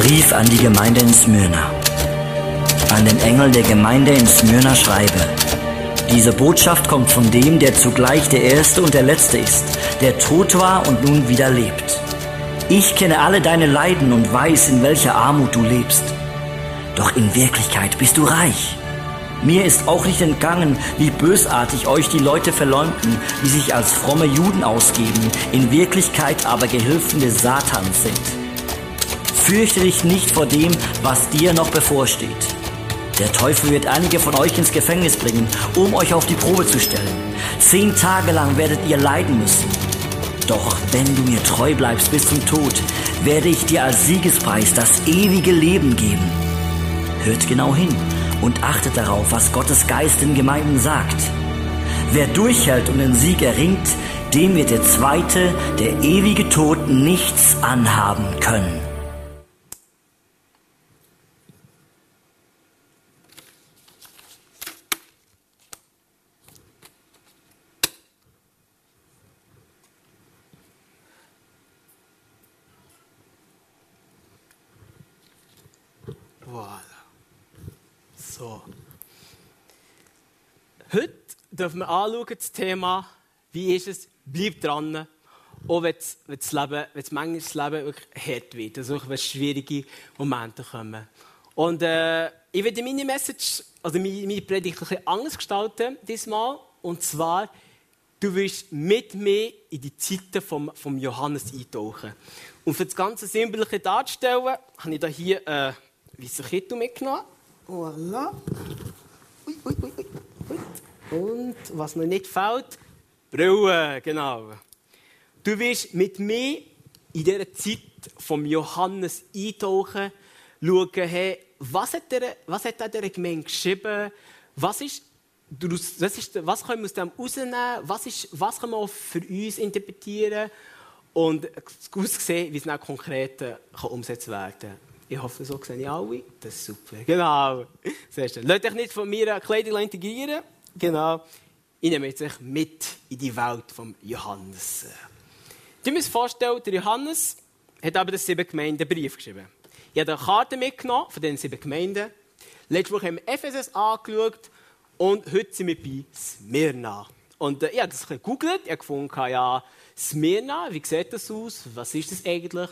Brief an die Gemeinde in Smyrna. An den Engel der Gemeinde in Smyrna schreibe. Diese Botschaft kommt von dem, der zugleich der Erste und der Letzte ist, der tot war und nun wieder lebt. Ich kenne alle deine Leiden und weiß, in welcher Armut du lebst. Doch in Wirklichkeit bist du reich. Mir ist auch nicht entgangen, wie bösartig euch die Leute verleumden, die sich als fromme Juden ausgeben, in Wirklichkeit aber Gehilfen des Satans sind. Fürchte dich nicht vor dem, was dir noch bevorsteht. Der Teufel wird einige von euch ins Gefängnis bringen, um euch auf die Probe zu stellen. Zehn Tage lang werdet ihr leiden müssen. Doch wenn du mir treu bleibst bis zum Tod, werde ich dir als Siegespreis das ewige Leben geben. Hört genau hin und achtet darauf, was Gottes Geist in Gemeinden sagt. Wer durchhält und den Sieg erringt, dem wird der zweite, der ewige Tod, nichts anhaben können. Voilà. So. Heute dürfen wir anschauen, das Thema, wie ist es, bleib dran, auch wenn das, wenn das Leben, wenn das manchmal das Leben wirklich hart wird, also wenn schwierige Momente kommen. Und äh, ich werde meine Message, also meine, meine Predigt ein bisschen anders gestalten diesmal, und zwar, du wirst mit mir in die Zeiten vom, vom Johannes eintauchen. Und für das ganze Sinnbildliche darzustellen, habe ich hier äh, weißen Kittel mitgenommen. Voilà. Ui, ui, ui. Und was mir nicht fehlt, Brille, genau. Du wirst mit mir in dieser Zeit vom Johannes eintauchen, schauen, hey, was hat, der, was hat er der Gemeinde geschrieben, was ist was, ist, was können wir aus dem herausnehmen? Was, ist, was können wir für uns interpretieren? Und aussehen, wie es dann konkret äh, kann umgesetzt werden kann. Ich hoffe, so sehen alle. Das ist super. Genau. Sehr schön. Lasst euch nicht von mir Kleidung integrieren. Genau. Ich nehme jetzt mit in die Welt von Johannes. Du musst vorstellen, der Johannes hat aber den sieben Gemeinden Brief geschrieben. Ich habe eine Karte mitgenommen von den sieben Gemeinden. Letzte Woche haben wir Ephesus angeschaut und heute sind wir bei Smyrna. Und äh, ich habe das gegoogelt, ich habe gefunden, ja, Smyrna, wie sieht das aus? Was ist das eigentlich?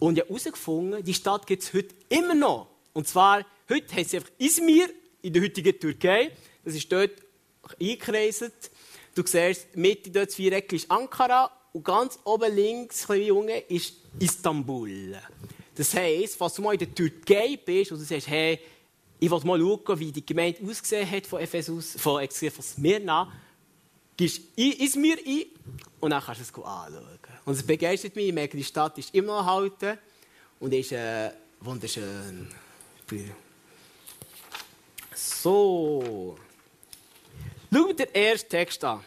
Und ich habe herausgefunden, die Stadt gibt es heute immer noch. Und zwar, heute heißt sie einfach Izmir in der heutigen Türkei. Das ist dort eingekreiselt. Du siehst, Mitte dort vier Ecken ist Ankara und ganz oben links, ein Junge, ist Istanbul. Das heisst, falls du mal in der Türkei bist und du sagst, hey, ich will mal schauen, wie die Gemeinde ausgesehen hat von Ephesus, von, von Smyrna, gehst Izmir ein und dann kannst du es anschauen. Und es begeistert mich. Ich merke, die Stadt ist immer noch erhalten und ist äh, wunderschön. So. Schau den ersten Text an.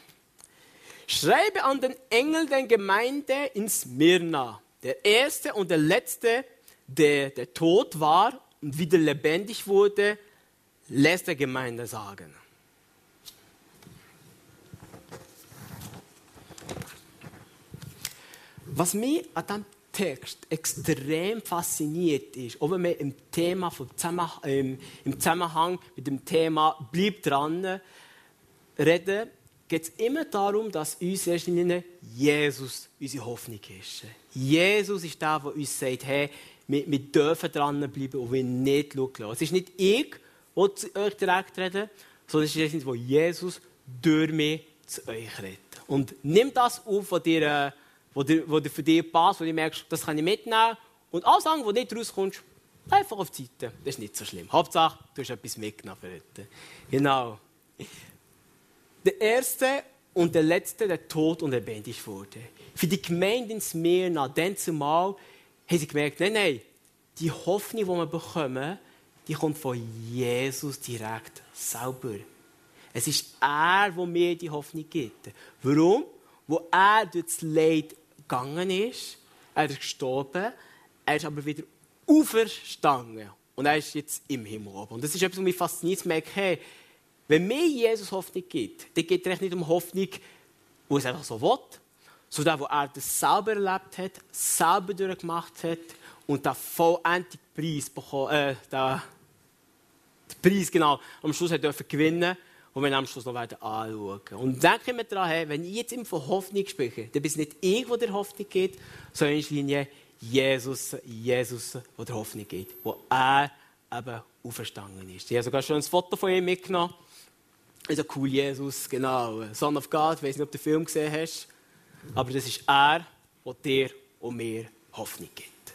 Schreibe an den Engel der Gemeinde in Smyrna, der erste und der letzte, der, der tot war und wieder lebendig wurde, lässt der Gemeinde sagen. Was mich an diesem Text extrem fasziniert ist, wenn wir im, Thema vom Zusammenhang, im Zusammenhang mit dem Thema «Bleib dran» reden, geht es immer darum, dass uns erst in Jesus unsere Hoffnung ist. Jesus ist der, der uns sagt, hey, wir, wir dürfen dranbleiben und wir nicht schauen Es ist nicht ich, der zu euch direkt rede, sondern es ist wo Jesus durch mich zu euch redet. Und nimm das auf, was dir dir, wo dir für dich passt, wo du merkst, das kann ich mitnehmen. Und alles andere, wo nicht rauskommst, einfach auf die Seite. Das ist nicht so schlimm. Hauptsache, du hast etwas mitgenommen für heute. Genau. Der erste und der letzte, der tot und lebendig wurde. Für die Gemeinde in Smyrna, dann zumal, haben sie gemerkt, nein, nein, die Hoffnung, die wir bekommen, die kommt von Jesus direkt selber. Es ist er, der mir die Hoffnung gibt. Warum? Wo er durch das Leid gegangen ist. Er ist gestorben. Er ist aber wieder auferstanden. Und er ist jetzt im Himmel oben. Und das ist etwas, was mich fasziniert, zu merken, hey, wenn mir Jesus Hoffnung gibt, dann geht es nicht um Hoffnung, wo es einfach so will, sondern wo er das selber erlebt hat, selber durchgemacht hat und den vollendlichen Preis bekommen, äh, den, den Preis genau, am Schluss dürfen gewinnen und wir am Schluss noch werden anschauen. Und denke mir daran, hey, wenn ich jetzt immer von Hoffnung spreche, dann bist nicht ich, der der Hoffnung geht, sondern in Linie Jesus, Jesus, der der Hoffnung geht, wo er eben auferstanden ist. Ich habe sogar schon ein Foto von ihm mitgenommen. Also cool, Jesus, genau. Son of God, ich weiß nicht, ob du den Film gesehen hast. Aber das ist er, der dir und mir Hoffnung gibt.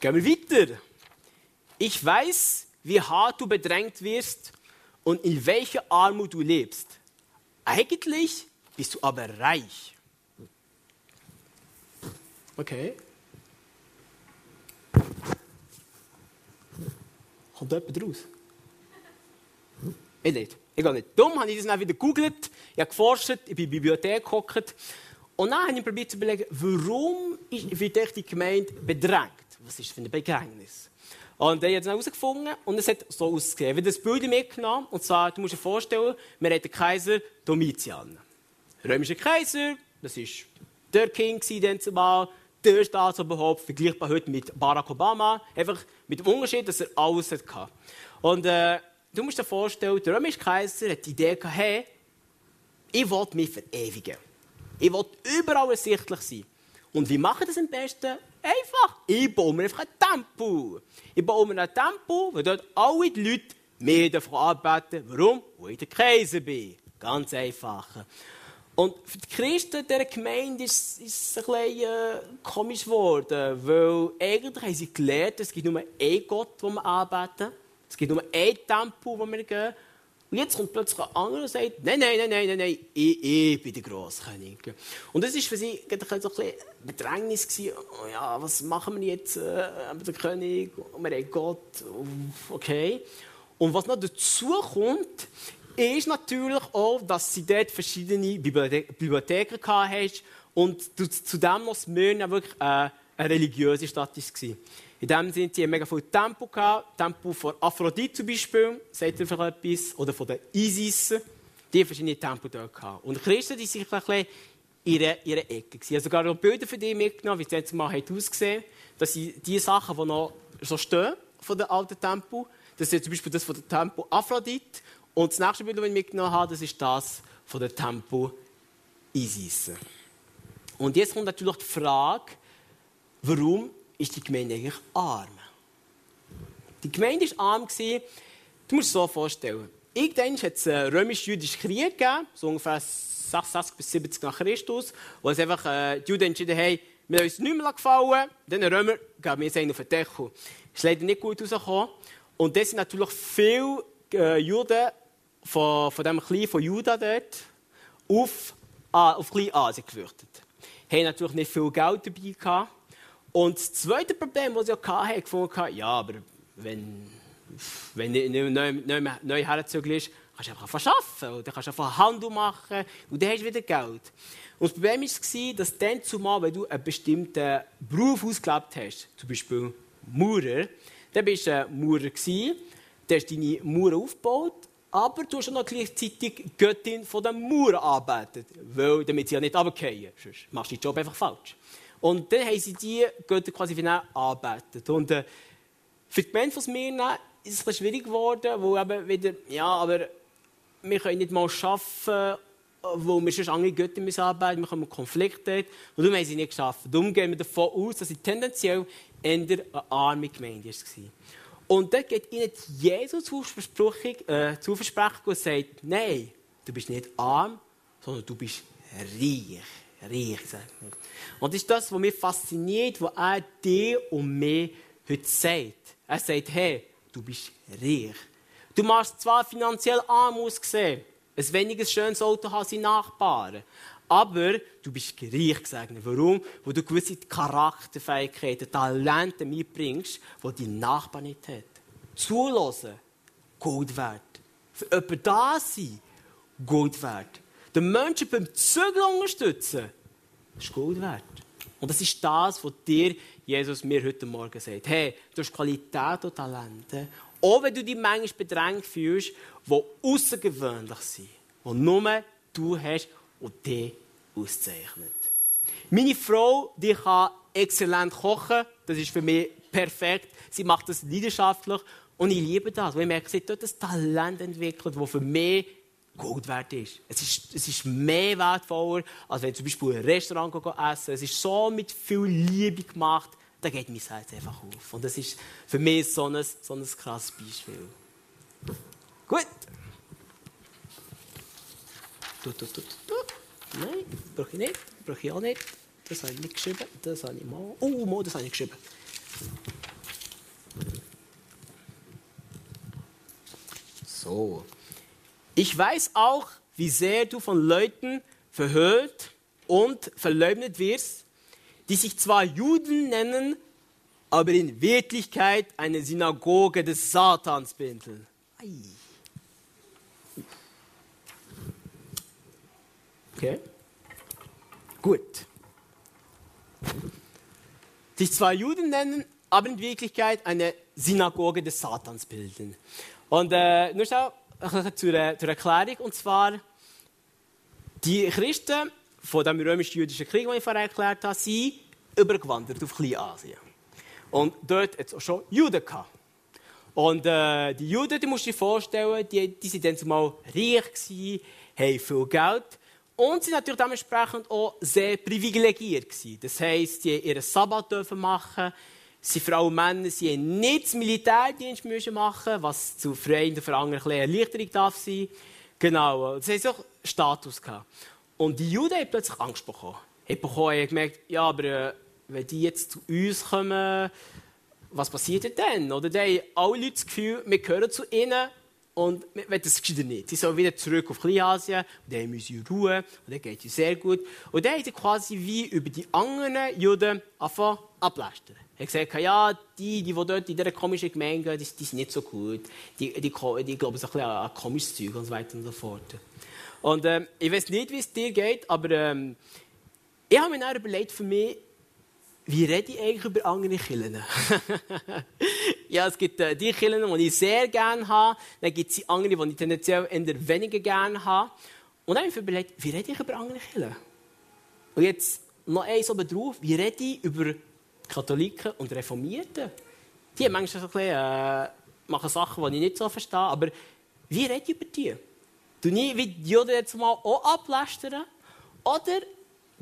Gehen wir weiter. Ich weiß, wie hart du bedrängt wirst und in welcher Armut du lebst. Eigentlich bist du aber reich. Okay. Kommt jemand raus? Ich nicht. Ich gehe nicht. Dumm habe ich das dann wieder gegoogelt, ich habe geforscht, ich bin in der Bibliothek geguckt. Und dann habe ich probiert zu überlegen, warum wird die Gemeinde bedrängt? Was ist das für ein Begräbnis? Und ich habe es herausgefunden und es hat so ausgesehen. Wir haben das Bild mitgenommen und zwar, du musst dir vorstellen, wir haben den Kaiser Domitian. Römischer Kaiser, das war der King zumal, der Staatsoberhaupt, vergleichbar heute mit Barack Obama, einfach mit dem Unterschied, dass er alles hatte. Und äh, du musst dir vorstellen, der römische Kaiser hat die Idee gehabt, hey, ich will mich verewigen. Ich will überall ersichtlich sein. Und wie mache ich das am besten? Einfach. Ich baue mir einfach ein Tempel. Ich baue mir ein Tempel, wo dort alle die Leute mir davon anbeten. Warum? Weil ich der Kaiser bin. Ganz einfach. Und für die Christen dieser Gemeinde ist, es ein bisschen äh, komisch geworden, weil eigentlich haben sie gelernt, es gibt nur einen Gott, den wir anbeten. Es gibt nur einen Tempel, wo wir gehen. Und jetzt kommt plötzlich ein anderer und sagt, nein, nein, nein, nein, nein, nein ich, ich bin der Grosskönig. Und das war für sie ein bisschen Bedrängnis. Oh ja, was machen wir jetzt? Äh, der König, wir haben Gott. Okay. Und was noch dazu kommt, ist natürlich auch, dass sie dort verschiedene Bibliotheken hatten und zudem noch Smyrna wirklich äh, eine religiöse Stadt war. In dem Sinne, sie mega viel Tempo gehabt. Tempo von Aphrodite zum Beispiel, sagt ihr vielleicht etwas, oder von der Isis. Die haben verschiedene Tempo dort gehabt. Und Christen, die sind ein bisschen in ihrer, ihrer Ecke. Ich habe sogar noch Bilder von dir mitgenommen, wie es mal ausgesehen dass sie die Sachen, die noch so stehen, von der alten Tempo, das ist zum Beispiel das von der Tempo Aphrodite. Und das nächste Bild, das ich mitgenommen habe, das ist das von der Tempo Isis. Und jetzt kommt natürlich die Frage, warum ist die Gemeinde eigentlich arm. Die Gemeinde war arm. Du musst es so vorstellen. Irgendwann hat es einen römisch-jüdischen Krieg gegeben, so ungefähr 66 bis 70 nach Christus, wo es einfach äh, die Juden entschieden haben, wir haben uns nicht mehr gefallen, den Römer geben wir jetzt einen auf den Deckel. Das ist leider nicht gut rausgekommen. Und das sind natürlich viele äh, Juden von, von dem Klein von Juda dort auf, auf Kleinasien geflüchtet. Haben natürlich nicht viel Geld dabei gehabt. Und das zweite Problem, das ich auch hatte, gefunden ja, aber wenn, wenn du neu, neu, neu herzügelst, kannst du einfach verschaffen oder kannst einfach Handel machen und dann hast du wieder Geld. Und das Problem war, dass dann zumal, wenn du einen bestimmten Beruf ausgelebt hast, zum Beispiel Maurer, dann bist du ein Maurer du hast deine Mauer aufgebaut, aber du hast noch gleichzeitig Göttin von den Mauern arbeitet, weil, damit sie ja nicht runterfallen. Sonst machst du den Job einfach falsch. Und dann haben sie die Götter quasi wieder angebetet. Und äh, für die Gemeinde von Smyrna ist es ein schwierig geworden, wo eben wieder, ja, aber wir können nicht mal arbeiten, wo wir sonst andere Götter müssen arbeiten, wir haben Konflikte und darum haben sie nicht geschafft. Darum gehen wir davon aus, dass sie tendenziell eher eine arme Gemeinde war. Und dort geht ihnen Jesus zu äh, versprechen und sagt, nein, du bist nicht arm, sondern du bist reich reich. Und das ist das, was mich fasziniert, was er dir und mir heute sagt. Er sagt, hey, du bist reich. Du machst zwar finanziell arm aussehen, ein weniger schönes Auto haben sie Nachbarn, aber du bist reich gesegnet. Warum? Weil du gewisse Charakterfähigkeiten, Talente mitbringst, die dein Nachbar nicht hat. Zulassen, Gold wert. Für jemanden da sein, Gold wert den Menschen beim Zügeln unterstützen, ist Gold wert. Und das ist das, was dir Jesus mir heute Morgen sagt. Hey, du hast Qualität und Talente, auch wenn du dich manchmal bedrängt fühlst, die außergewöhnlich sind, die nur du hast und die auszeichnet. Meine Frau, die kann exzellent kochen. Das ist für mich perfekt. Sie macht das leidenschaftlich. Und ich liebe das, weil ich merke, sie hat dort ein Talent entwickelt, das für mich Gold wert ist. Es, ist. es ist mehr wertvoller, als wenn ich zum Beispiel in ein Restaurant essen Es ist so mit viel Liebe gemacht, da geht mein Herz einfach auf. Und das ist für mich so ein, so ein krasses Beispiel. Gut. Du, du, du. Nein, brauche ich nicht. Brauche ich auch nicht. Das habe ich nicht geschrieben. Das habe ich mal. Oh, mal, das habe ich geschrieben. So. Ich weiß auch, wie sehr du von Leuten verhört und verleugnet wirst, die sich zwar Juden nennen, aber in Wirklichkeit eine Synagoge des Satans bilden. Okay. Gut. Sich zwar Juden nennen, aber in Wirklichkeit eine Synagoge des Satans bilden. Und äh, nur zur, zur Erklärung. Und zwar, die Christen von dem römisch-jüdischen Krieg, den ich vorher erklärt habe, sind übergewandert auf Kleinasien. Und dort hat es auch schon Juden gehabt. Und äh, die Juden, die musst du dir vorstellen, die, die sind dann zumal reich gewesen, haben viel Geld und sind natürlich dementsprechend auch sehr privilegiert gewesen. Das heisst, sie ihren Sabbat dürfen machen, sie Frauen und Männer, sie nicht den Militärdienst müssen machen, was zu Freien und für andere eine Erleichterung darf sein. Genau, das heisst auch Status gehabt. Und die Juden haben plötzlich Angst bekommen. Bekommen, haben gemerkt, ja, aber äh, wenn die jetzt zu uns kommen, was passiert denn? Oder dann haben alle Leute das Gefühl, wir gehören zu ihnen und wir wollen das geschieht nicht. Sie sollen wieder zurück auf Kleinasien, und dann müssen sie Ruhe, und dann geht es sehr gut. Und dann haben sie quasi wie über die anderen Juden angefangen ablästern. Er hat gesagt, ja, die, die, die dort in dieser komischen Gemeinde gehen, die, die sind nicht so gut. Die, die, die, glauben so ein bisschen an, komisches Zeug und so weiter und so fort. Und ähm, ich weiß nicht, wie es dir geht, aber ähm, ich habe mir dann überlegt, für mich, wie rede ich eigentlich über andere Kirchen? ja, es gibt äh, die Kirchen, die ich sehr gerne habe. Dann gibt es andere, die ich tendenziell eher weniger gerne habe. Und dann habe ich mir überlegt, wie rede ich über andere Kirchen? Und jetzt noch eins oben drauf, wie rede ich über Katholiken und Reformierten? Die haben manchmal so ein bisschen, äh, machen Sachen, die ich nicht so verstehe. Aber wie rede ich über die? Du nie wie die Juden jetzt mal auch ablästern? Oder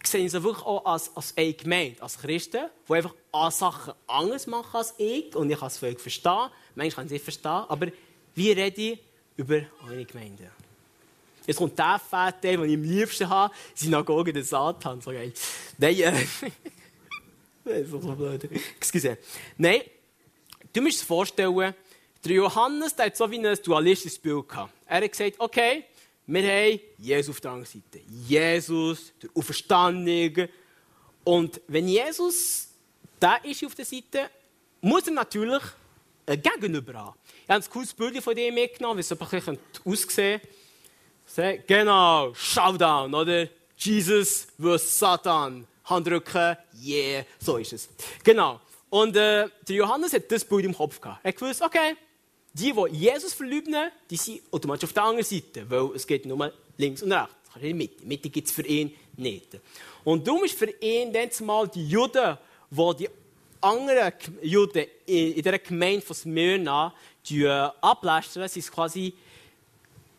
sehe ich sie wirklich auch als, als eine Gemeinde, als Christen, die einfach an Sachen anders machen als ich. Und ich kann es völlig verstehen. Manchmal kann ich es nicht verstehen. Aber wie rede ich über eine Gemeinde? Jetzt kommt der Fett, den ich am liebsten habe, Synagoge des Satans. So. Nein, äh, das ist so blöd. Excuse. Nein, du musst dir vorstellen, der Johannes der hat so wie ein dualistisches Bild gehabt. Er hat gesagt, okay, wir haben Jesus auf der anderen Seite. Jesus, der Auferstandene. Und wenn Jesus da ist auf der Seite, muss er natürlich ein Gegenüber haben. Ich habe ein cooles Bild von dem mitgenommen, wie es ein aussehen könnte. Genau, Showdown, oder? Jesus vs. Satan. Handrücken, yeah, so ist es. Genau. Und äh, der Johannes hat das Bild im Kopf gehabt. Er gewusst, okay, die, die Jesus verleugnen, die sind automatisch auf der anderen Seite, weil es geht nur links und rechts. In der Mitte. Mitte gibt es für ihn nicht. Und darum ist für ihn dann mal die Juden, die die anderen Juden in dieser Gemeinde von Smyrna äh, ablästern, sie quasi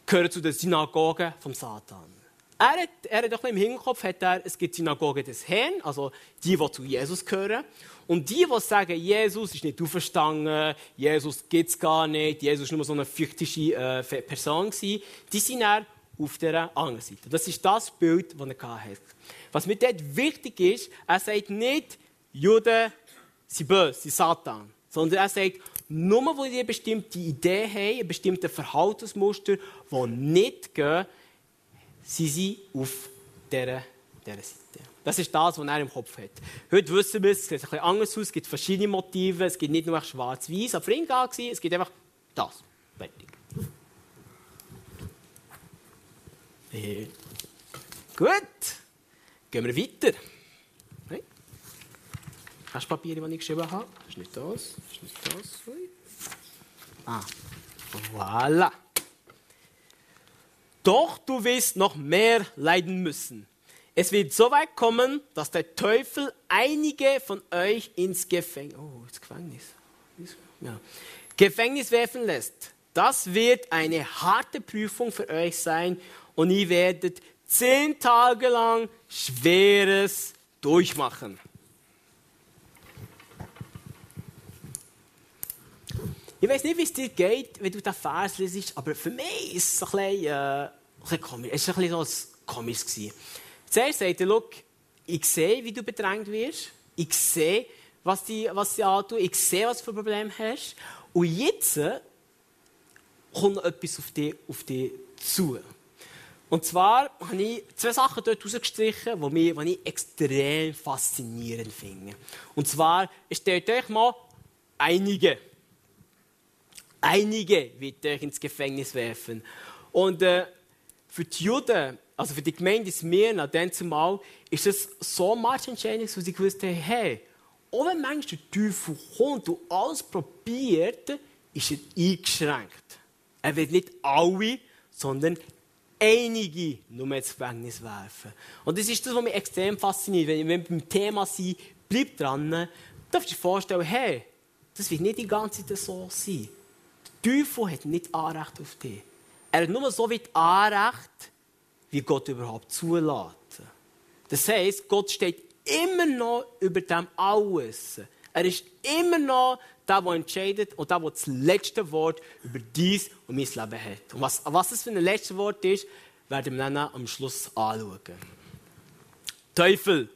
gehören zu den Synagogen vom Satan. Er hat, er hat im Hinterkopf, hat er, es gibt Synagogen des Herrn, also die, die zu Jesus gehören. Und die, die sagen, Jesus ist nicht auferstanden, Jesus gibt es gar nicht, Jesus ist nur so eine fiktische äh, Person gewesen, die sind dann auf der anderen Seite. Das ist das Bild, das er hat. Was mir dort wichtig ist, er sagt nicht, Juden sind böse, sind Satan, sondern er sagt, nur die eine bestimmte Idee haben, ein bestimmtes Verhaltensmuster, das nicht gehen, sind sie auf dieser, dieser Seite. Das ist das, was er im Kopf hat. Heute wissen wir, es sieht ein bisschen anders aus, es gibt verschiedene Motive, es gibt nicht nur schwarz-weiß, aber für ihn war es gibt einfach das. Fertig. Äh. Gut, gehen wir weiter. Hast du Papiere, die ich geschrieben habe? Das ist nicht das, das ist nicht das. Ah, voilà. Doch du wirst noch mehr leiden müssen. es wird so weit kommen, dass der Teufel einige von euch ins Gefängnis, oh, ins Gefängnis, ja. Gefängnis werfen lässt. Das wird eine harte Prüfung für euch sein und ihr werdet zehn Tage lang Schweres durchmachen. Ich weiß nicht, wie es dir geht, wenn du den Vers liest, aber für mich ist es ein bisschen, äh, ein bisschen komisch. Es war ein bisschen so komisch. Gewesen. Zuerst sagt er, Look, ich sehe, wie du bedrängt wirst. Ich sehe, was sie was die antun. Ich sehe, was du für Probleme hast. Und jetzt kommt etwas auf dich, auf dich zu. Und zwar habe ich zwei Sachen dort rausgestrichen, die, mich, die ich extrem faszinierend finde. Und zwar, stellt euch mal einige. Einige wird euch ins Gefängnis werfen. Und äh, für die Juden, also für die Gemeinde Smyrna, dann zumal, ist es so entscheidend, dass sie gewusst haben, hey, auch wenn manchmal der Teufel kommt und alles probiert, ist er eingeschränkt. Er wird nicht alle, sondern einige nur ins Gefängnis werfen. Und das ist das, was mich extrem fasziniert. Wenn wir beim Thema sind, bleib dran, darfst du dir vorstellen, hey, das wird nicht die ganze Zeit so sein. Teufel hat nicht Anrecht auf dich. Er hat nur so weit Anrecht, wie Gott überhaupt zulässt. Das heisst, Gott steht immer noch über dem alles. Er ist immer noch der, der entscheidet und der, der das letzte Wort über dies und mein Leben hat. Und was, was das für ein letztes Wort ist, werden wir dann am Schluss anschauen. Teufel.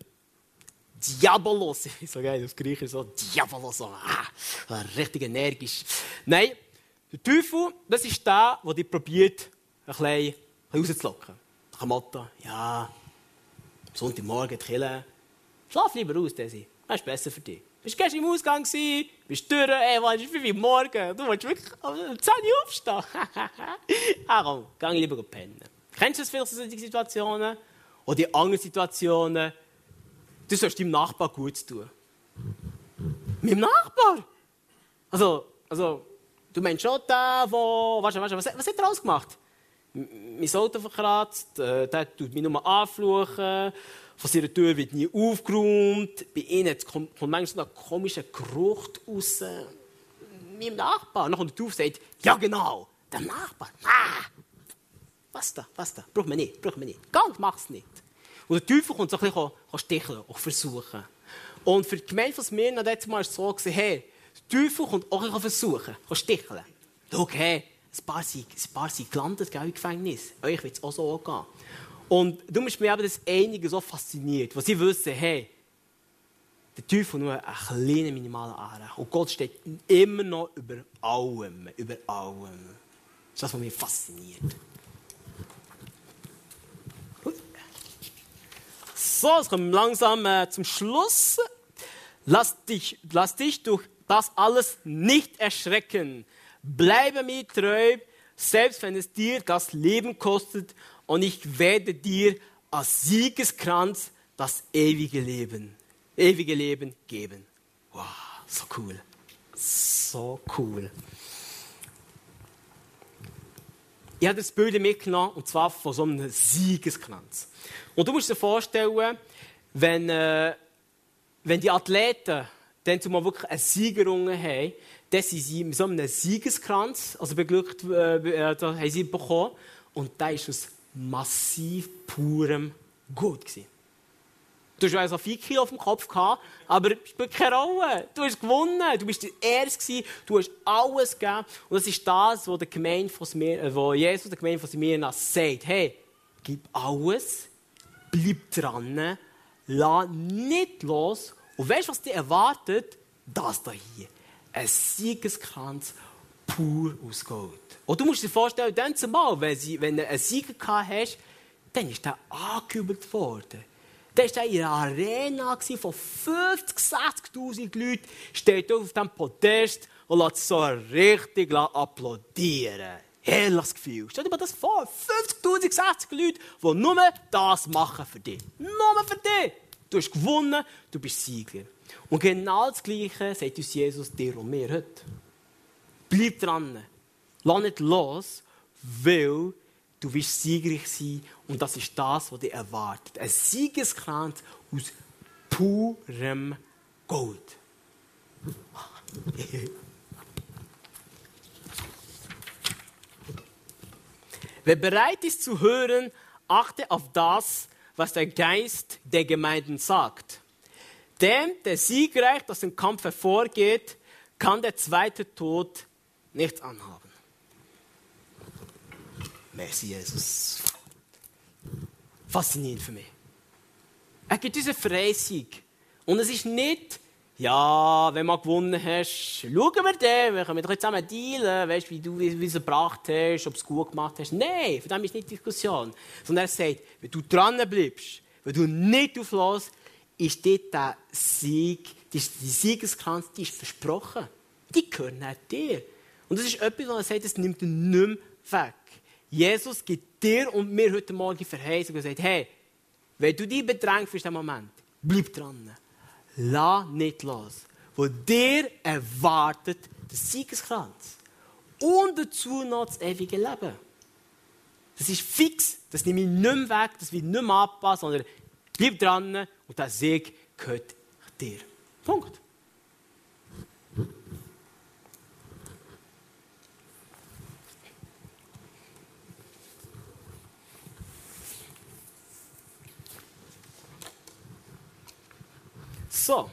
Diabolos. So geil, auf Griechisch so. Diabolos. Ah, richtig energisch. Nein, der Teufel, das ist der, der dich probiert, ein bisschen rauszulocken. Nach dem Motto, ja, Sonntagmorgen, die Kille. Schlaf lieber aus, Desi. Das ist besser für dich. Bist gestern im Ausgang gewesen, bist durch, ey, wann ist 5 Uhr morgen? Du willst wirklich um 10 Uhr aufstehen. ah komm, geh lieber pennen. Kennst du das vielleicht solche Situationen? Oder die anderen Situationen? Du sollst deinem Nachbar gut tun. Meinem Nachbar? Also, also, du meinst schon den, wo, weißt du, was, was hat er alles gemacht? Mein Auto verkratzt, äh, der tut mich nur anfluchen, von seiner Tür wird nie aufgeräumt. Bei ihnen kommt manchmal so ein komischer Geruch raus. Meinem Nachbar. Und dann kommt der auf und sagt, ja genau, der Nachbar. Ah, was da, was da, braucht man nicht, braucht man nicht. Ganz mach's nicht. Und der Teufel kommt so ein bisschen sticheln, auch versuchen. Und für die Gemeinde von Smyrna Mal war es so, hey, der Teufel kommt auch versuchen, sticheln. Schau, hey, ein paar sind, ein paar sind gelandet im Gefängnis. Euch wird es auch so gehen. Und du musst mir aber das einige so fasziniert, was sie wissen, hey, der Teufel nur ein kleiner minimaler Anrecht. Und Gott steht immer noch über allem, über allem. Das ist das, was mich fasziniert. So, jetzt kommen langsam äh, zum Schluss. Lass dich, lass dich durch das alles nicht erschrecken. Bleibe mir treu, selbst wenn es dir das Leben kostet und ich werde dir als Siegeskranz das ewige Leben, ewige Leben geben. Wow, so cool. So cool. Ich habe das Bild mitgenommen, und zwar von so einem Siegeskranz. Und du musst dir vorstellen, wenn, äh, wenn die Athleten dann zumal wirklich eine Siegerunge haben, dann sind sie mit so einem Siegeskranz, also beglückt, äh, äh, da haben sie bekommen, und da ist es massiv purem Gut. Gewesen. Du hast also 4 Kilo auf dem Kopf gehabt, aber es spielt keine Rolle. Du hast gewonnen. Du bist der Erste Du hast alles gegeben. Und das ist das, was, der Gemeinde von Smir äh, wo Jesus der Gemeinde von Smyrna sagt. Hey, gib alles, bleib dran, lass nicht los. Und weißt du, was dich erwartet? Das da hier. Ein Siegeskranz pur aus Gold. Und du musst dir vorstellen, dann zumal, wenn, sie, wenn du einen Sieger gehabt hast, dann ist er angekübelt worden. Dann war in einer Arena von 50, 60'000 Leuten, steht auf dem Podest und lässt so richtig applaudieren. Herrliches Gefühl. Stell dir mal das vor. 50'000, 60 Leute, die nur das machen für dich. Nur für dich. Du hast gewonnen, du bist Sieger. Und genau das Gleiche sagt uns Jesus dir und mir heute. Bleib dran. Lass nicht los, weil du wirst siegreich sein und das ist das, was dich erwartet. Ein Siegeskranz aus purem Gold. Wer bereit ist zu hören, achte auf das, was der Geist der Gemeinden sagt. Dem, der siegreich aus dem Kampf hervorgeht, kann der zweite Tod nichts anhaben. Merci, Jesus. Faszinierend für mich. Er gibt diese Freisieg. Und es ist nicht, ja, wenn du gewonnen hast, schauen wir den, wir können doch zusammen dealen, weißt, wie du es gebracht hast, ob es gut gemacht hast. Nein, von dem ist nicht die Diskussion. Sondern er sagt, wenn du dran bleibst, wenn du nicht auflässt, ist dort der Sieg, die, die Siegeskranz, die ist versprochen. Die gehören nicht dir. Und das ist etwas, was er sagt, das nimmt er nicht mehr weg. Jesus gibt dir und mir heute Morgen Verheißung und sagt, hey, wenn du dich bedrängst für diesen Moment, bleib dran. Lass nicht los. Wo dir erwartet der Siegeskranz. Und dazu noch das ewige Leben. Das ist fix. Das nehme ich nicht mehr weg. Das wird nicht mehr abpassen, sondern bleib dran und der Sieg gehört dir. Punkt. So,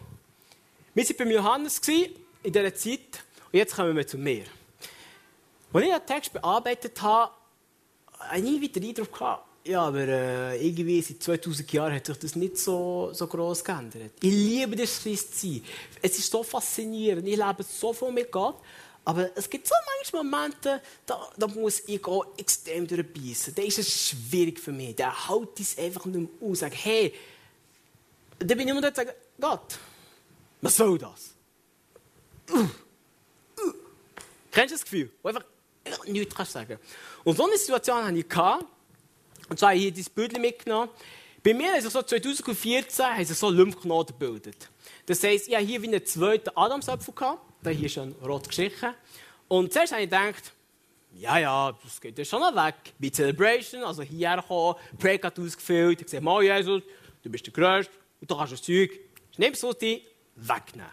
wir waren beim Johannes in dieser Zeit und jetzt kommen wir zu mir. Als ich den Text bearbeitet habe, hatte ich wieder den Eindruck, ja, aber äh, irgendwie seit 2000 Jahren hat sich das nicht so, so gross geändert. Ich liebe das Christsein. Es ist so faszinierend. Ich lebe so viel mit Gott. Aber es gibt so manche Momente, da, da muss ich auch extrem durchbeissen. Da ist es schwierig für mich. Da haut es einfach nicht mehr aus. Sag, hey, da bin ich immer dort sagen, Gott, was soll das? Uh, uh. Kennst du das Gefühl? Wo einfach, nichts kannst sagen. Und so eine Situation hatte ich. Gehabt, und zwar habe ich hier dieses Bild mitgenommen. Bei mir ist es so 2014 haben sich so Lymphknoten gebildet. Das heisst, ich habe hier wie einen zweiten Adamsapfel gehabt. Der hier ist schon rot geschichten. Und zuerst habe ich gedacht, ja, ja, das geht ja schon noch weg. Bei Celebration, also hierher gekommen, Breakout ausgefüllt. Ich gesagt, mal Jesus, du bist der Größte und du kannst das Zeug Schnipselte wegnehmen.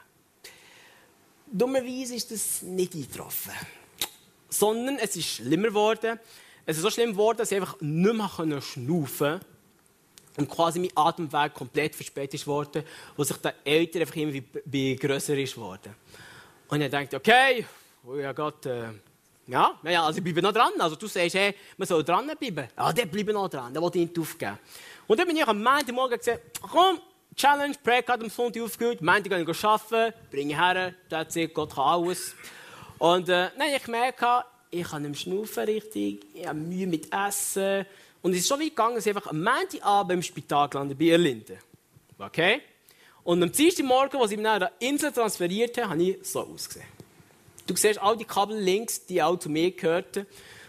Dummerweise ist das nicht eingetroffen. Sondern es ist schlimmer geworden. Es ist so schlimm geworden, dass ich einfach nicht mehr schnaufen konnte. Und quasi mein Atemweg komplett verspätet ist worden, wo sich der Älter einfach immer wie, grösser ist worden. Und ich dachte, okay, oh ja Gott, äh, ja, ja, also ich bleibe noch dran. Also du sagst, hey, man soll dranbleiben. Ja, der bleibt noch dran, der will nicht aufgeben. Und dann bin ich am Montagmorgen gesagt, komm, Challenge, Projekt hat am Sonntag aufgehört, Montag ich arbeiten, bringe her, that's it, Gott kann alles. Und äh, nein, ich merke, ich kann nicht schnaufen richtig, ich habe Mühe mit Essen. Und es ist so weit gegangen, dass ich einfach am Montagabend im Spital gelandet bei Erlinden. Okay? Und am Dienstag Morgen, als ich mich nach der Insel transferiert habe, habe ich so ausgesehen. Du siehst all die Kabel links, die auch zu mir gehörten.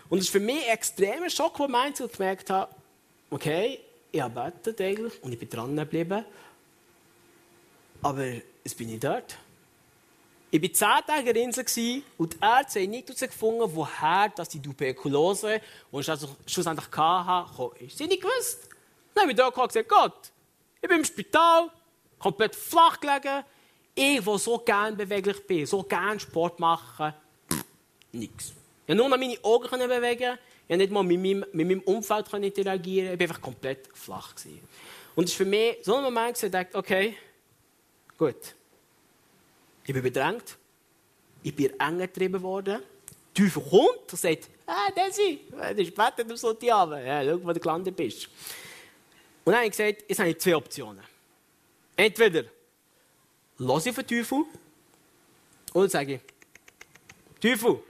Und es ist für mich ein extremer Schockmoment, als ich gemerkt habe, okay, ich habe eigentlich und ich bin dran geblieben. Aber jetzt bin ich dort. Ich war zehn Tage in der Insel und die Ärzte haben nicht herausgefunden, woher dass die Tuberkulose, die ich also schlussendlich hatte, kam. Sie haben nicht gewusst. Dann habe ich dort gesagt, Gott, ich bin im Spital, komplett flach gelegen. Ich, der so gerne beweglich bin, so gerne Sport machen, nichts. Ich konnte nur noch meine Augen bewegen, ich konnte nicht mal mit meinem, mit meinem Umfeld interagieren, ich war einfach komplett flach. Und es war für mich so ein Moment, wo ich dachte, okay, Gut. Ich bin bedrängt. Ich bin eng getrieben worden. Der Teufel kommt und sagt, ah, das ist Wetter, du sollst die haben. Ja, schau, wo du gelandet bist. Und dann habe ich gesagt, jetzt habe ich zwei Optionen. Entweder lasse ich auf den Teufel oder sage ich, Teufel,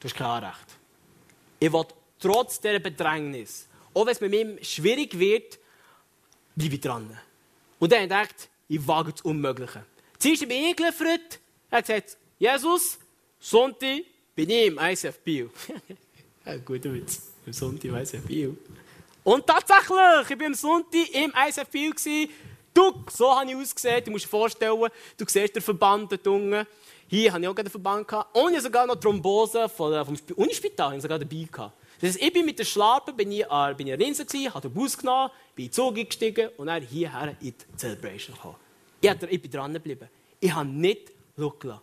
du hast kein Recht. Ich will trotz dieser Bedrängnis, auch wenn es mit mir schwierig wird, bleibe ich dran. Und dann habe ich wage das Unmögliche. Zuerst bin ich geliefert. Er hat gesagt, Jesus, Sonntag bin ich im ICF Bio. guter Witz. Im Sonntag im ICF Bio. Und tatsächlich, ich war am Sonntag im ICF Bio. Du, so habe ich ausgesehen. Du musst dir vorstellen, du siehst den Verband dort unten. Hier hatte ich auch einen Verband. Gehabt. Und ich sogar noch Thrombose von, vom Unispital ich sogar dabei. Gehabt. Das heißt, ich bin mit der Schlappe bin ich, äh, bin ich in Rinse gewesen, habe den Bus genommen, bin in den Zug gestiegen und dann hierher in die Celebration gekommen. Ich, ich bin dran geblieben. Ich habe nicht schauen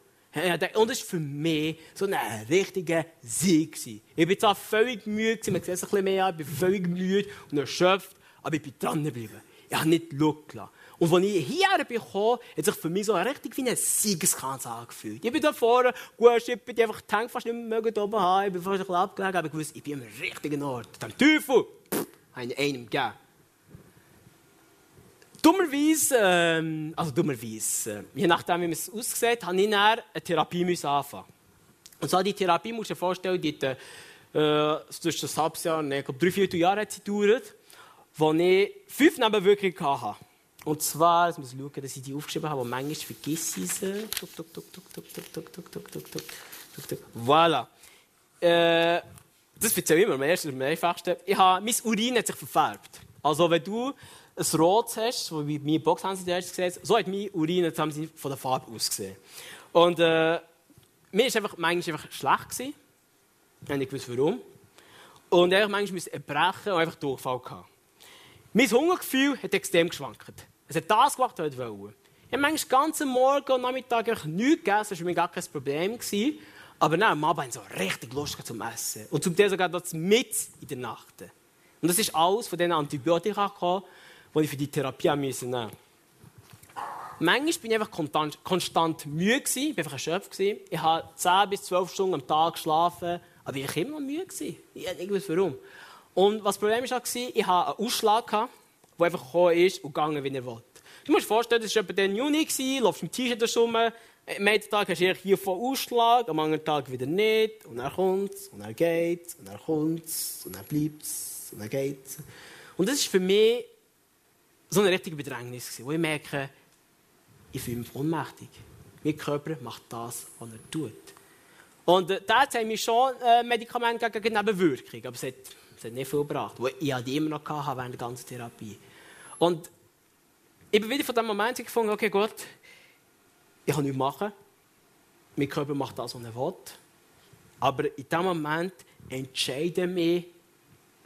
und das war für mich so ein richtiger Sieg. Ich war zwar völlig müde, man sieht es ein bisschen mehr, ich bin völlig müde und erschöpft, aber ich bin dran geblieben. Ich habe nicht schauen und als ich hierher gekommen, hat sich für mich so richtig wie ein Siegeskanz angefühlt. Ich bin da vorne, gut, ich bin einfach die fast nicht mehr oben haben, ich bin fast ein bisschen abgelegen, aber ich wusste, ich bin am richtigen Ort. Dem Teufel habe ich einem gegeben. Dummerweise, ähm, also dummerweise, äh, je nachdem, wie man es aussieht, habe ich dann eine Therapie anfangen. Und so die Therapie, musst du dir vorstellen, die hat, äh, zwischen ein halbes Jahr, ich glaube, drei, vier Jahre hat sie gedauert, wo ich fünf Nebenwirkungen hatte. Und zwar, jetzt muss ich schauen, dass ich die aufgeschrieben habe, aber manchmal vergesse ich sie. Tuk, tuk, tuk, tuk, tuk, tuk, tuk, tuk, tuk, tuk, tuk, tuk. Voilà. Äh, das erzähle ich immer, am ersten, am einfachsten. Ich habe, mein Urin hat sich verfärbt. Also, wenn du ein Rot hast, so wie meine Box haben sie zuerst gesehen, so hat mein Urin haben sie von der Farbe ausgesehen. Und äh, mir war einfach manchmal einfach schlecht. Gewesen. Ich nicht gewusst, warum. Und ich manchmal musste erbrechen und einfach Durchfall gehabt. Mein Hungergefühl hat extrem geschwankt. Es hat das gemacht, ich wollte. Ich habe manchmal den ganzen Morgen und Nachmittag nichts gegessen, das war mir gar kein Problem. Gewesen. Aber dann am Abend so richtig Lust zum Essen. Und zum Teil sogar das mit in der Nacht. Und das ist alles von diesen Antibiotika gekommen, die ich für die Therapie nehmen musste. Manchmal bin ich einfach konstant, müde, gewesen, ich war einfach erschöpft. Ich habe 10 bis 12 Stunden am Tag geschlafen, aber ich war immer müde. Gewesen. Ich weiß nicht warum. Und was das Problem war, ich hatte einen Ausschlag, der einfach gekommen ist und gegangen, wie er wollte. Du musst dir vorstellen, das war etwa den Juni, läufst im T-Shirt rum, am einen Tag hast du hier von Ausschlag, am anderen Tag wieder nicht, und dann kommt es, und dann geht es, und dann kommt es, und dann bleibt es, und dann geht es. Und das ist für mich so eine richtige Bedrängnis, wo ich merke, ich fühle mich ohnmächtig. Mein Körper macht das, was er tut. Und äh, da haben wir schon äh, Medikamente gegen Nebenwirkungen, aber es hat, es hat nicht viel gebracht, ich die immer noch hatte während der ganzen Therapie. Und ich bin wieder von dem Moment gefunden, okay Gott, ich kann nichts machen. Mein Körper macht das, was er will. Aber in diesem Moment entscheide ich mich,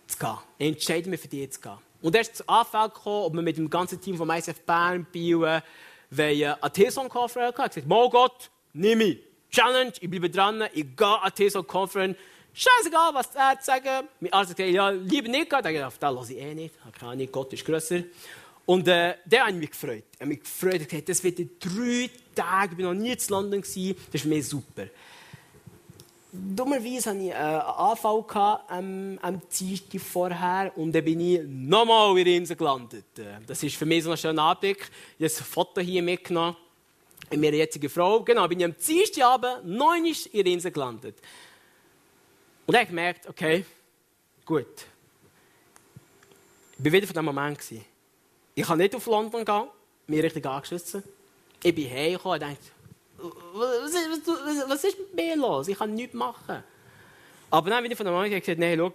zu gehen. Ich entscheide mich, für dich zu gehen. Und er ist zu Anfang gekommen, ob wir mit dem ganzen Team vom ISF Bern, Biel, eine TESON-Conference hatten. Ich habe gesagt, Mo Gott, nimm mich. Challenge, ich bleibe dran, ich gehe an die TESON-Conference. Scheißegal, was er sagen. Mein Arzt sagt, ja, lieber nicht gehen. Ich dachte, das lasse ich eh nicht. Ich keine Gott ist grösser. Und äh, der hat mich gefreut. Er hat mich gefreut. Hat gesagt, das wird in drei Tage. Ich war noch nie in London. Das ist mir super. Dummerweise hatte ich einen Anfall am, am Dienstag vorher und dann bin ich nochmal in Rimsen gelandet. Das ist für mich so ein schöner Anblick. Ich habe ein Foto hier mitgenommen mit meiner jetzigen Frau. Genau, bin ich am Dienstagabend neun in Rimsen gelandet. Und dann habe ich gemerkt, okay, gut. Ich war wieder von diesem Moment. Ich kann nicht auf London gehen, mich richtig angeschlossen. Ich bin hergekommen und dachte, was, was, was, ist mit mir los? Ich kann nichts machen. Aber dann bin ich von der Mama gesagt, nein, schau,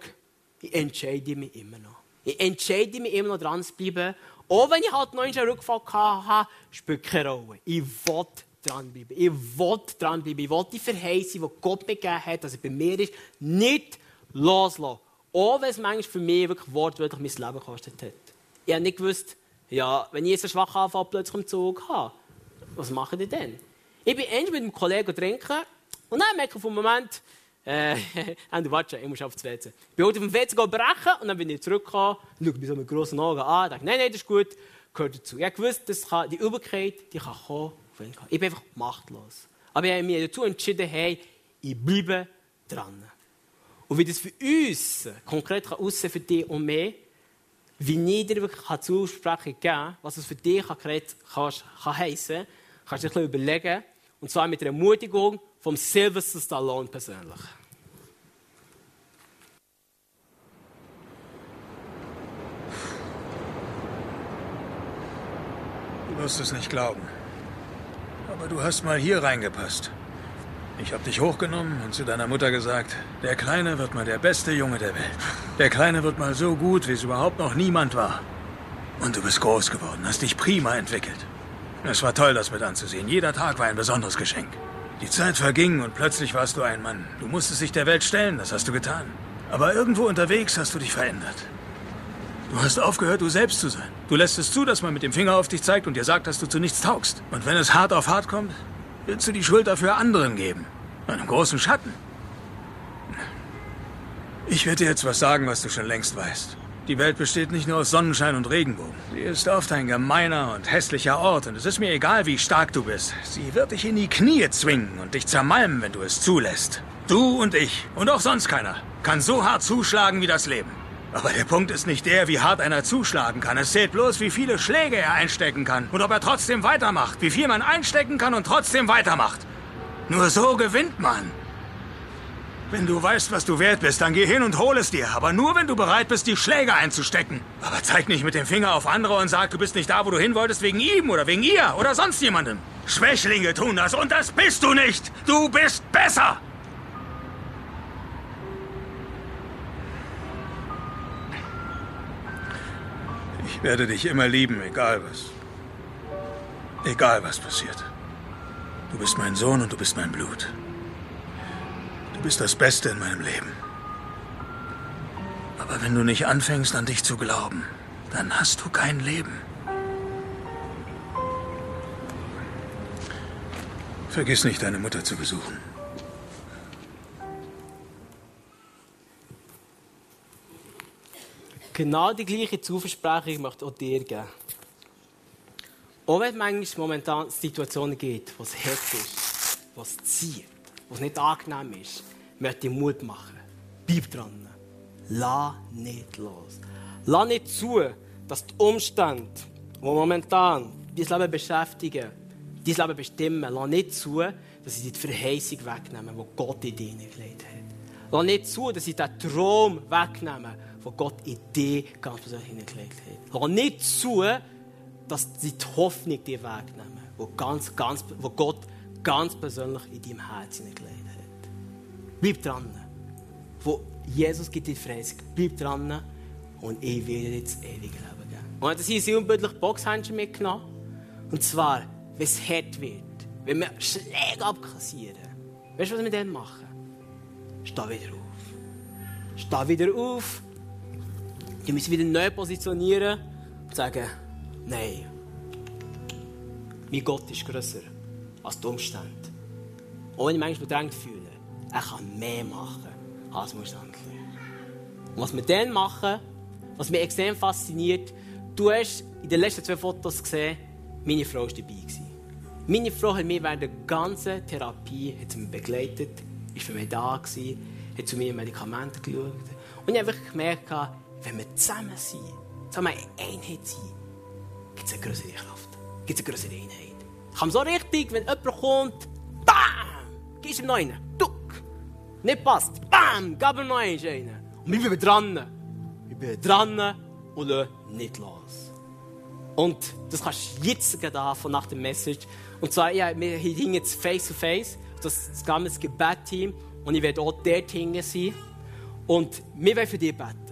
ich entscheide mich immer noch. Ich entscheide mich immer noch dran zu bleiben. Auch wenn ich halt noch einen Rückfall hatte, spielt keine Rolle. Ich will dranbleiben. Ich will dranbleiben. Ich will die Verheißung, die Gott mir gegeben hat, dass er bei mir ist, nicht loslassen. Auch wenn es manchmal für mich wirklich wortwörtlich mein Leben gekostet hat. Ich habe nicht gewusst, ja, wenn ich einen schwachen Anfall plötzlich im Zug habe, was mache ich denn? Ich bin endlich mit einem Kollegen trinken und dann merke ich auf einen Moment, äh, du warte, ich muss auf das WC. Ich bin heute auf dem WC brechen und dann bin ich zurückgekommen, schaue mich so mit grossen Augen an, dachte, nein, nein, das ist gut, gehört dazu. Ich wusste, dass die Übelkeit, die kann kommen, ich bin einfach machtlos. Aber ich habe mich dazu entschieden, hey, ich bleibe dran. Und wie das für uns konkret kann aussehen für dich und mich, wie nie dir wirklich Zusprechung geben kann, was es für dich konkret kann, kann heissen, kannst du dir ein überlegen, und zwar mit der Ermutigung vom Sylvester Stallone persönlich. Du wirst es nicht glauben. Aber du hast mal hier reingepasst. Ich habe dich hochgenommen und zu deiner Mutter gesagt, der Kleine wird mal der beste Junge der Welt. Der Kleine wird mal so gut, wie es überhaupt noch niemand war. Und du bist groß geworden, hast dich prima entwickelt. Es war toll, das mit anzusehen. Jeder Tag war ein besonderes Geschenk. Die Zeit verging und plötzlich warst du ein Mann. Du musstest dich der Welt stellen, das hast du getan. Aber irgendwo unterwegs hast du dich verändert. Du hast aufgehört, du selbst zu sein. Du lässt es zu, dass man mit dem Finger auf dich zeigt und dir sagt, dass du zu nichts taugst. Und wenn es hart auf hart kommt, willst du die Schuld dafür anderen geben. Einem großen Schatten. Ich werde dir jetzt was sagen, was du schon längst weißt. Die Welt besteht nicht nur aus Sonnenschein und Regenbogen. Sie ist oft ein gemeiner und hässlicher Ort und es ist mir egal, wie stark du bist. Sie wird dich in die Knie zwingen und dich zermalmen, wenn du es zulässt. Du und ich und auch sonst keiner kann so hart zuschlagen wie das Leben. Aber der Punkt ist nicht der, wie hart einer zuschlagen kann. Es zählt bloß, wie viele Schläge er einstecken kann und ob er trotzdem weitermacht. Wie viel man einstecken kann und trotzdem weitermacht. Nur so gewinnt man. Wenn du weißt, was du wert bist, dann geh hin und hol es dir. Aber nur, wenn du bereit bist, die Schläge einzustecken. Aber zeig nicht mit dem Finger auf andere und sag, du bist nicht da, wo du hin wolltest, wegen ihm oder wegen ihr oder sonst jemandem. Schwächlinge tun das und das bist du nicht. Du bist besser. Ich werde dich immer lieben, egal was. Egal was passiert. Du bist mein Sohn und du bist mein Blut. Du bist das Beste in meinem Leben. Aber wenn du nicht anfängst, an dich zu glauben, dann hast du kein Leben. Vergiss nicht, deine Mutter zu besuchen. Genau die gleiche Zuversprechung möchte ich auch dir geben. Auch wenn es manchmal momentan Situationen gibt, wo es hart ist, wo es zieht, wo es nicht angenehm ist, möchte ich Mut machen. Bleib dran. Lass nicht los. Lass nicht zu, dass die Umstände, die momentan dein Leben beschäftigen, dein Leben bestimmen, lass nicht zu, dass sie die Verheißung wegnehmen, die Gott in dir gelegt hat. Lass nicht zu, dass sie den Traum wegnehmen, den Gott in dir ganz persönlich hineingelegt hat. Lass nicht zu, dass sie die Hoffnung dir wegnehmen, wo, ganz, ganz, wo Gott ganz persönlich in deinem Herz hineingelegt hat. Bleib dran. Wo Jesus gibt dir Freiheit. Bleib dran und ich werde dir das ewige Leben geben. Und das hier sinnbildlich Boxhändchen mitgenommen. Und zwar, wenn es hart wird, wenn wir Schläge abkassieren. Weißt du, was wir dann machen? Steh wieder auf. Steh wieder auf. Wir müssen wieder neu positionieren und sagen, nein, mein Gott ist grösser als die Umstände. Ich manchmal bedrängt fühle, er kann mehr machen als Umstände. Und was wir dann machen, was mich extrem fasziniert, du hast in den letzten zwei Fotos gesehen, meine Frau war dabei. Gewesen. Meine Frau hat mich während der ganzen Therapie hat mich begleitet, war für mich da, gewesen, hat zu mir Medikamente geschaut. Und ich habe gemerkt, wenn wir zusammen sind, zusammen eine Einheit sind, gibt es eine größere Kraft, gibt es eine größere Einheit. Ich kann so richtig, wenn jemand kommt, BAM! Gehst ihm noch einen, duck! Nicht passt, BAM! Gib ihm noch einen. Und wir bleiben dran. Wir bleiben dran und lassen nicht los. Und das kannst du jetzt gerade nach dem Message. Und zwar, ja, wir hingen jetzt face to face, das, das ganze Gebet-Team. Und ich werde auch dort hingen sein. Und wir wollen für dich beten.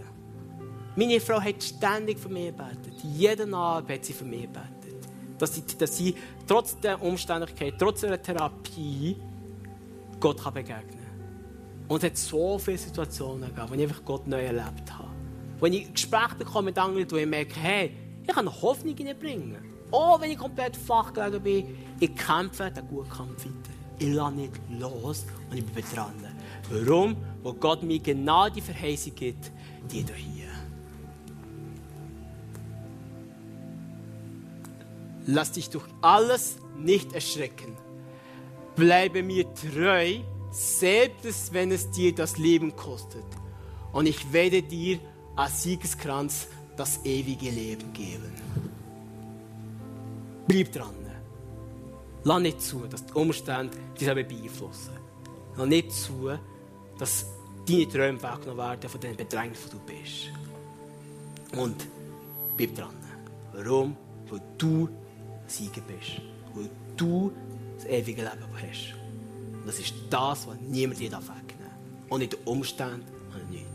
Meine Frau hat ständig für mich gebetet. Jeden Abend hat sie für mich gebetet. Dass sie, dass sie trotz der Umständlichkeit, trotz der Therapie, Gott kann begegnen kann. Und es hat so viele Situationen gegeben, wo ich einfach Gott neu erlebt habe. Wo ich Gespräche bekomme mit anderen, wo ich merke, hey, ich kann Hoffnung hineinbringen. Auch wenn ich komplett flach gelegen bin, ich kämpfe den guten Kampf weiter. Ich lasse nicht los und ich bin dran. Warum? Wo Gott mir genau die Verheißung gibt, die hier. Lass dich durch alles nicht erschrecken. Bleibe mir treu, selbst wenn es dir das Leben kostet. Und ich werde dir als Siegeskranz das ewige Leben geben. Bleib dran. Lass nicht zu, dass die Umstände dich beeinflussen. Lass nicht zu, dass deine Träume weggenommen werden von den Bedrängnissen, wo du bist. Und bleib dran. Warum? Weil du Sieger bist. Weil du das ewige Leben hast. Und das ist das, was niemand dir wegnehmen darf. Und nicht die Umstände und nichts.